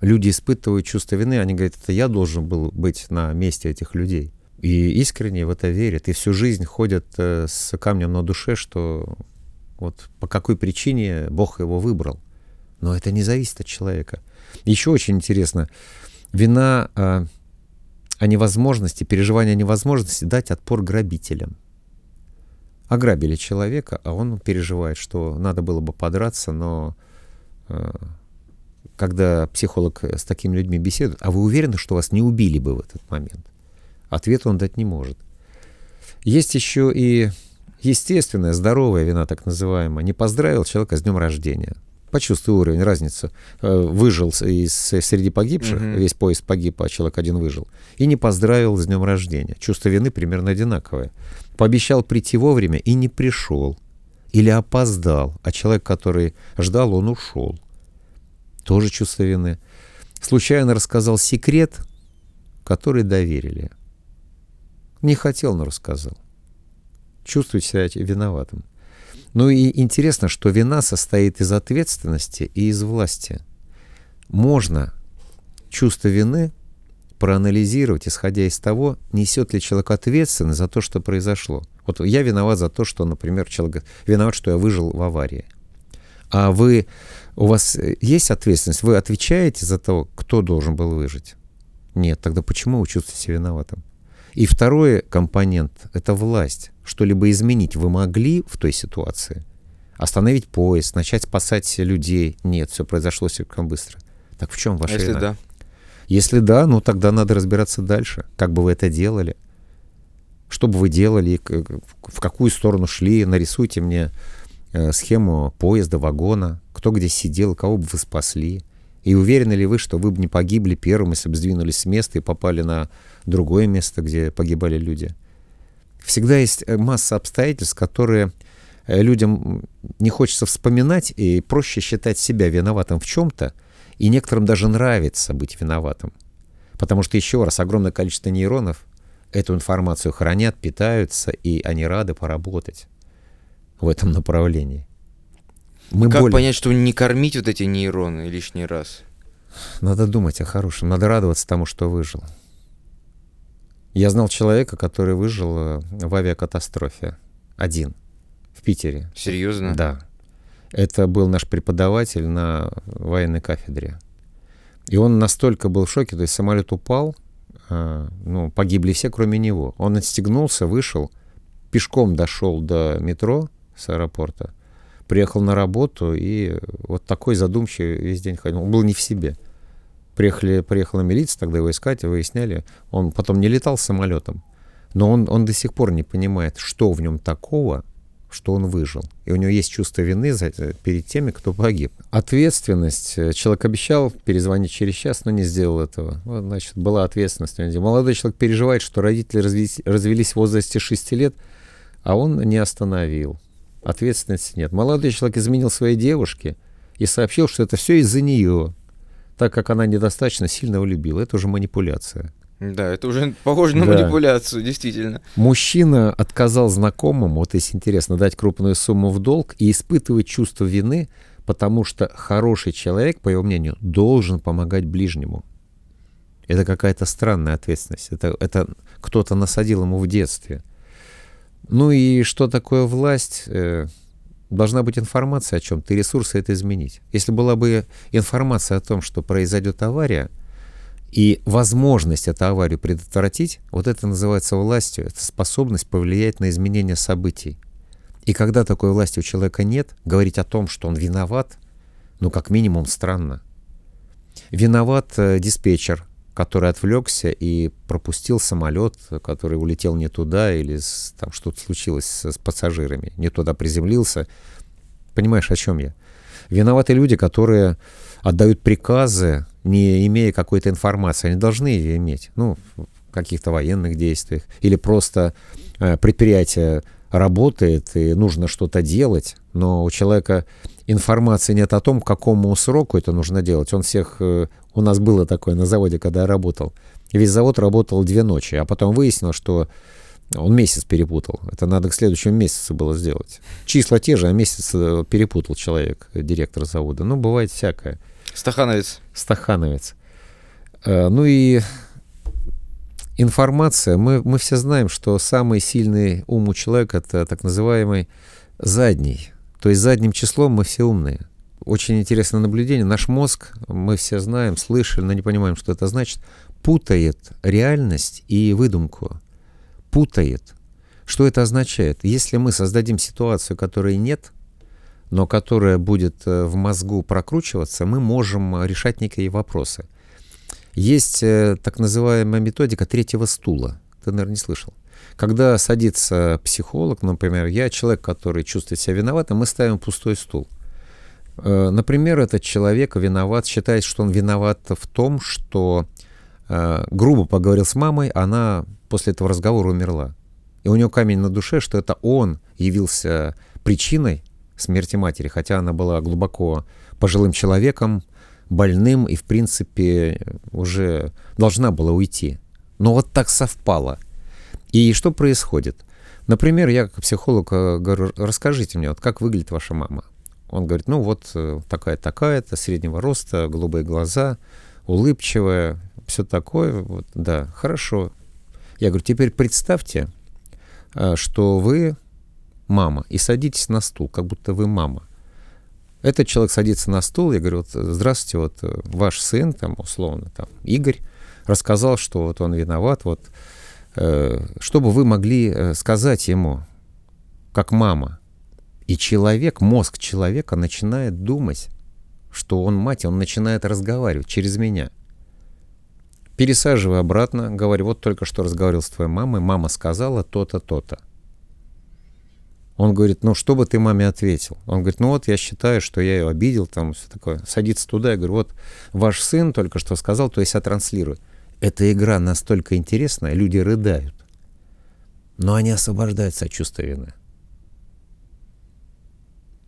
люди испытывают чувство вины, они говорят, это я должен был быть на месте этих людей. И искренне в это верят, и всю жизнь ходят э, с камнем на душе, что вот по какой причине Бог его выбрал. Но это не зависит от человека. Еще очень интересно, вина о, о невозможности, переживание невозможности дать отпор грабителям. Ограбили человека, а он переживает, что надо было бы подраться, но э, когда психолог с такими людьми беседует, а вы уверены, что вас не убили бы в этот момент? Ответ он дать не может. Есть еще и естественная, здоровая вина, так называемая. Не поздравил человека с днем рождения. Почувствуй уровень, разницу. Э, выжил из, среди погибших, mm-hmm. весь поезд погиб, а человек один выжил. И не поздравил с днем рождения. Чувство вины примерно одинаковое. Пообещал прийти вовремя и не пришел. Или опоздал, а человек, который ждал, он ушел тоже чувство вины. Случайно рассказал секрет, который доверили. Не хотел, но рассказал. Чувствует себя виноватым. Ну и интересно, что вина состоит из ответственности и из власти. Можно чувство вины проанализировать, исходя из того, несет ли человек ответственность за то, что произошло. Вот я виноват за то, что, например, человек виноват, что я выжил в аварии. А вы у вас э, есть ответственность? Вы отвечаете за то, кто должен был выжить? Нет, тогда почему вы чувствуете себя виноватым? И второй компонент — это власть. Что-либо изменить вы могли в той ситуации? Остановить поезд, начать спасать людей? Нет, все произошло слишком быстро. Так в чем ваша если вина? да? Если да, ну тогда надо разбираться дальше. Как бы вы это делали? Что бы вы делали? В какую сторону шли? Нарисуйте мне Э, схему поезда, вагона, кто где сидел, кого бы вы спасли. И уверены ли вы, что вы бы не погибли первым, если бы сдвинулись с места и попали на другое место, где погибали люди? Всегда есть э, масса обстоятельств, которые э, людям не хочется вспоминать, и проще считать себя виноватым в чем-то, и некоторым даже нравится быть виноватым. Потому что, еще раз, огромное количество нейронов эту информацию хранят, питаются, и они рады поработать в этом направлении. Мы как более... понять, что не кормить вот эти нейроны лишний раз? Надо думать о хорошем, надо радоваться тому, что выжил. Я знал человека, который выжил э, в авиакатастрофе. Один. В Питере. Серьезно? Да. Это был наш преподаватель на военной кафедре. И он настолько был в шоке, то есть самолет упал, а, ну, погибли все, кроме него. Он отстегнулся, вышел, пешком дошел до метро с аэропорта, приехал на работу и вот такой задумчивый весь день ходил. Он был не в себе. Приехали, приехала милиция, тогда его искать, выясняли. Он потом не летал самолетом, но он, он до сих пор не понимает, что в нем такого, что он выжил. И у него есть чувство вины за, перед теми, кто погиб. Ответственность. Человек обещал перезвонить через час, но не сделал этого. Вот, значит, была ответственность. Молодой человек переживает, что родители развелись, развелись в возрасте 6 лет, а он не остановил. Ответственности нет. Молодой человек изменил своей девушке и сообщил, что это все из-за нее, так как она недостаточно сильно его любила. Это уже манипуляция. Да, это уже похоже на да. манипуляцию, действительно. Мужчина отказал знакомому, вот если интересно, дать крупную сумму в долг и испытывает чувство вины, потому что хороший человек, по его мнению, должен помогать ближнему. Это какая-то странная ответственность. Это, это кто-то насадил ему в детстве. Ну и что такое власть? Э, должна быть информация о чем-то, и ресурсы это изменить. Если была бы информация о том, что произойдет авария, и возможность эту аварию предотвратить, вот это называется властью, это способность повлиять на изменение событий. И когда такой власти у человека нет, говорить о том, что он виноват, ну, как минимум, странно. Виноват э, диспетчер, который отвлекся и пропустил самолет, который улетел не туда, или с, там что-то случилось с, пассажирами, не туда приземлился. Понимаешь, о чем я? Виноваты люди, которые отдают приказы, не имея какой-то информации. Они должны ее иметь, ну, в каких-то военных действиях. Или просто э, предприятие работает и нужно что-то делать, но у человека информации нет о том, какому сроку это нужно делать. Он всех... У нас было такое на заводе, когда я работал. Весь завод работал две ночи, а потом выяснилось, что он месяц перепутал. Это надо к следующему месяцу было сделать. Числа те же, а месяц э, перепутал человек, директор завода. Ну, бывает всякое. Стахановец. Стахановец. Э, ну и информация. Мы, мы все знаем, что самый сильный ум у человека — это так называемый задний. То есть задним числом мы все умные. Очень интересное наблюдение. Наш мозг, мы все знаем, слышали, но не понимаем, что это значит, путает реальность и выдумку. Путает. Что это означает? Если мы создадим ситуацию, которой нет — но которая будет э, в мозгу прокручиваться, мы можем решать некие вопросы. Есть э, так называемая методика третьего стула. Ты, наверное, не слышал. Когда садится психолог, например, я человек, который чувствует себя виноватым, мы ставим пустой стул. Э, например, этот человек виноват, считает, что он виноват в том, что грубо поговорил с мамой, она после этого разговора умерла. И у него камень на душе, что это он явился причиной смерти матери, хотя она была глубоко пожилым человеком, больным и, в принципе, уже должна была уйти. Но вот так совпало. И что происходит? Например, я как психолог э, говорю, расскажите мне, вот как выглядит ваша мама? Он говорит, ну вот э, такая-такая-то, среднего роста, голубые глаза, улыбчивая, все такое. Вот, да, хорошо. Я говорю, теперь представьте, э, что вы мама, и садитесь на стул, как будто вы мама. Этот человек садится на стул, я говорю, вот, здравствуйте, вот э, ваш сын, там, условно, там, Игорь, рассказал, что вот он виноват, вот, э, чтобы вы могли сказать ему, как мама. И человек, мозг человека начинает думать, что он мать, он начинает разговаривать через меня. Пересаживаю обратно, говорю, вот только что разговаривал с твоей мамой, мама сказала то-то, то-то. Он говорит, ну что бы ты маме ответил? Он говорит, ну вот я считаю, что я ее обидел, там все такое. Садится туда, я говорю, вот ваш сын только что сказал, то есть я транслирую. Эта игра настолько интересная, люди рыдают. Но они освобождаются от чувства вины.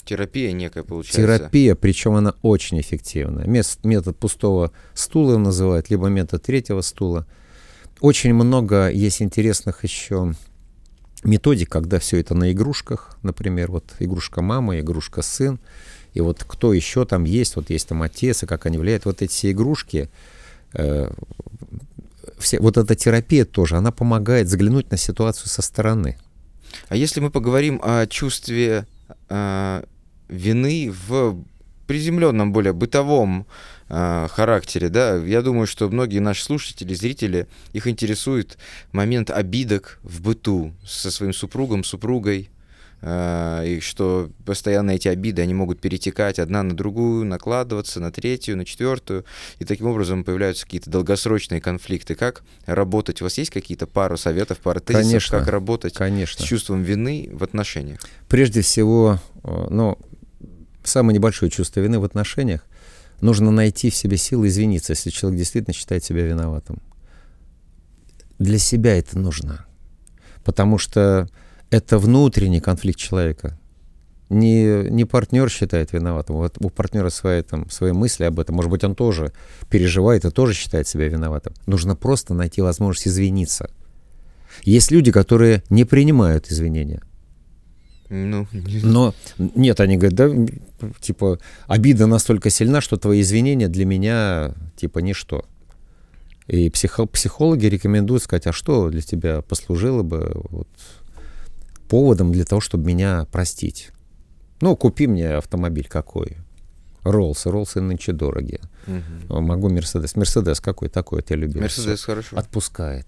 Терапия некая получается. Терапия, причем она очень эффективная. Метод пустого стула называют, либо метод третьего стула. Очень много есть интересных еще методик, когда все это на игрушках, например, вот игрушка мама, игрушка сын, и вот кто еще там есть, вот есть там отец, и как они влияют, вот эти все игрушки, э, все, вот эта терапия тоже, она помогает взглянуть на ситуацию со стороны. А если мы поговорим о чувстве э, вины в приземленном, более бытовом э, характере, да, я думаю, что многие наши слушатели, зрители, их интересует момент обидок в быту со своим супругом, супругой, и что постоянно эти обиды, они могут перетекать одна на другую, накладываться на третью, на четвертую, и таким образом появляются какие-то долгосрочные конфликты. Как работать? У вас есть какие-то пару советов, пару тезисов, Конечно, как работать Конечно. с чувством вины в отношениях? Прежде всего, э, ну, самое небольшое чувство вины в отношениях, нужно найти в себе силы извиниться, если человек действительно считает себя виноватым. Для себя это нужно. Потому что это внутренний конфликт человека. Не, не партнер считает виноватым. Вот у партнера свои, там, свои мысли об этом. Может быть, он тоже переживает и тоже считает себя виноватым. Нужно просто найти возможность извиниться. Есть люди, которые не принимают извинения. Ну, Но нет, они говорят, да, типа, обида настолько сильна, что твои извинения для меня, типа, ничто. И психо- психологи рекомендуют сказать, а что для тебя послужило бы вот, поводом для того, чтобы меня простить? Ну, купи мне автомобиль какой. Роллс, Роллсы нынче дорогие. Мгм. Могу Мерседес. Мерседес какой такой я любил. Мерседес хорошо. Отпускает.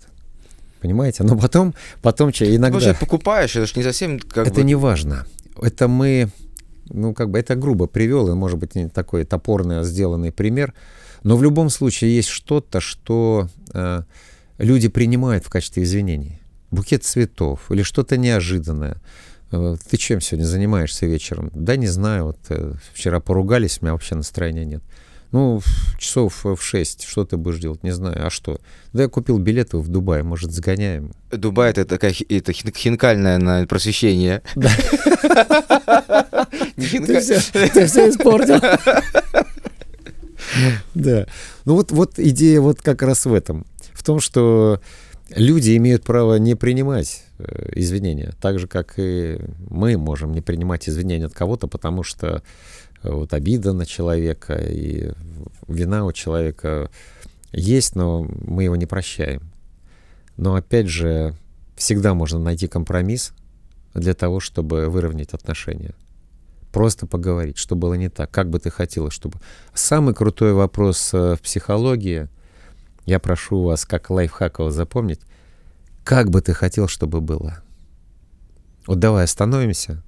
Понимаете? Но потом, потом че, Ты иногда... вообще покупаешь, это же не совсем как это бы... не важно. Это мы, ну, как бы, это грубо привел, и, может быть, не такой топорно сделанный пример, но в любом случае есть что-то, что э, люди принимают в качестве извинений. Букет цветов или что-то неожиданное. Э, Ты чем сегодня занимаешься вечером? Да не знаю, вот э, вчера поругались, у меня вообще настроения нет. Ну, часов в 6, что ты будешь делать? Не знаю. А что? Да я купил билеты в Дубай, может, сгоняем? Дубай это такая это хин- хинкальное на просвещение. Не Ты все, испортил. Да. Ну вот, вот идея вот как раз в этом. В том, что люди имеют право не принимать э, извинения, так же, как и мы можем не принимать извинения от кого-то, потому что э, вот обида на человека и вина у человека есть, но мы его не прощаем. Но опять же, всегда можно найти компромисс для того, чтобы выровнять отношения. Просто поговорить, что было не так, как бы ты хотела, чтобы... Самый крутой вопрос э, в психологии, я прошу вас, как лайфхак его запомнить, как бы ты хотел, чтобы было? Вот давай остановимся,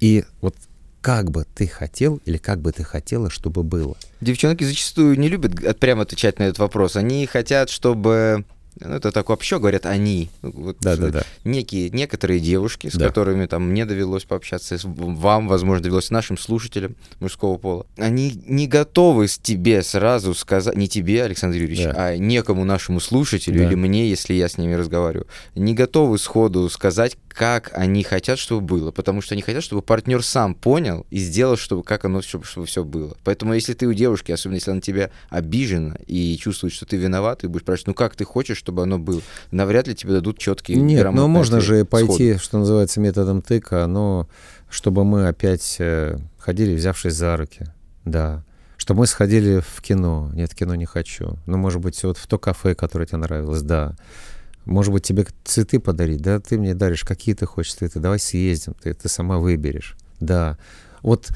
и вот как бы ты хотел или как бы ты хотела, чтобы было? Девчонки зачастую не любят прямо отвечать на этот вопрос. Они хотят, чтобы... Ну, это так вообще говорят они. Вот Да-да-да. некие, некоторые девушки, с Да. которыми там мне довелось пообщаться, вам, возможно, довелось нашим слушателям мужского пола, они не готовы с тебе сразу сказать, не тебе, Александр Юрьевич, Да. а некому нашему слушателю Да. или мне, если я с ними разговариваю, не готовы сходу сказать, как они хотят, чтобы было, потому что они хотят, чтобы партнер сам понял и сделал, чтобы как оно, чтобы, чтобы все было. Поэтому если ты у девушки, особенно если она на тебя обижена и чувствует, что ты виноват, и будешь спрашивать, ну как ты хочешь, чтобы оно было, навряд ли тебе дадут четкие Нет, но можно же пойти, сходу. что называется, методом тыка, но чтобы мы опять э, ходили, взявшись за руки. Да. Чтобы мы сходили в кино. Нет, кино не хочу. Ну, может быть, вот в то кафе, которое тебе нравилось, да. Может быть, тебе цветы подарить, да, ты мне даришь, какие ты хочешь цветы, давай съездим, ты, ты сама выберешь. Да. Вот,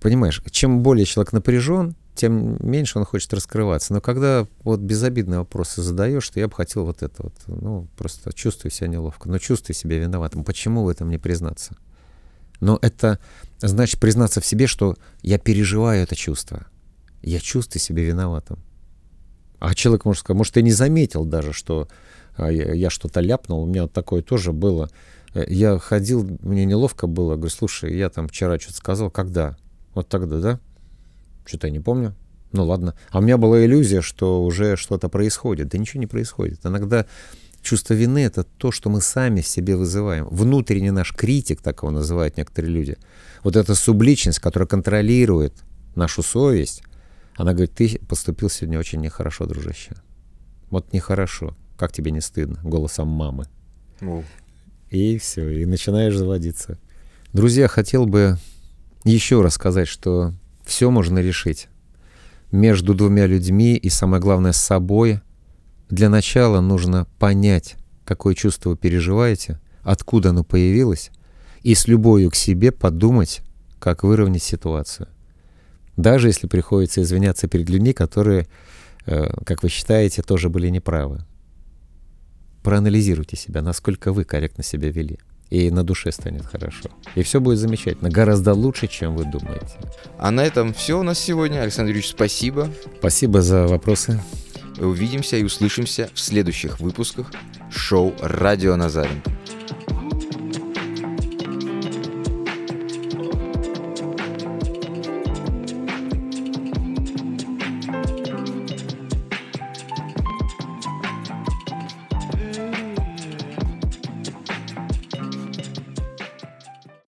понимаешь, чем более человек напряжен, тем меньше он хочет раскрываться. Но когда вот безобидные вопросы задаешь, что я бы хотел вот это вот, ну, просто чувствую себя неловко, но чувствую себя виноватым. Почему в этом не признаться? Но это значит признаться в себе, что я переживаю это чувство. Я чувствую себя виноватым. А человек может сказать, может, ты не заметил даже, что а, я, я что-то ляпнул, у меня вот такое тоже было. Э, Я ходил, мне неловко было, говорю, слушай, я там вчера что-то сказал, когда? Вот тогда, да? Что-то я не помню. Ну ладно. А у меня была иллюзия, что уже что-то происходит. Да ничего не происходит. Иногда чувство вины — это то, что мы сами себе вызываем. Внутренний наш критик, так его называют некоторые люди. Вот эта субличность, которая контролирует нашу совесть, она говорит, ты поступил сегодня очень нехорошо, дружище. Вот нехорошо. Как тебе не стыдно? Голосом мамы. Ну, И все, и начинаешь заводиться. Друзья, хотел бы еще раз сказать, что все можно решить между двумя людьми и, самое главное, с собой. Для начала нужно понять, какое чувство вы переживаете, откуда оно появилось, и с любовью к себе подумать, как выровнять ситуацию. Даже если приходится извиняться перед людьми, которые, э, как вы считаете, тоже были неправы. Проанализируйте себя, насколько вы корректно себя вели. И на душе станет хорошо. И все будет замечательно. Гораздо лучше, чем вы думаете. А на этом все у нас сегодня. Александр Юрьевич, спасибо. Спасибо за вопросы. Увидимся и услышимся в следующих выпусках шоу «Радио Назаренко».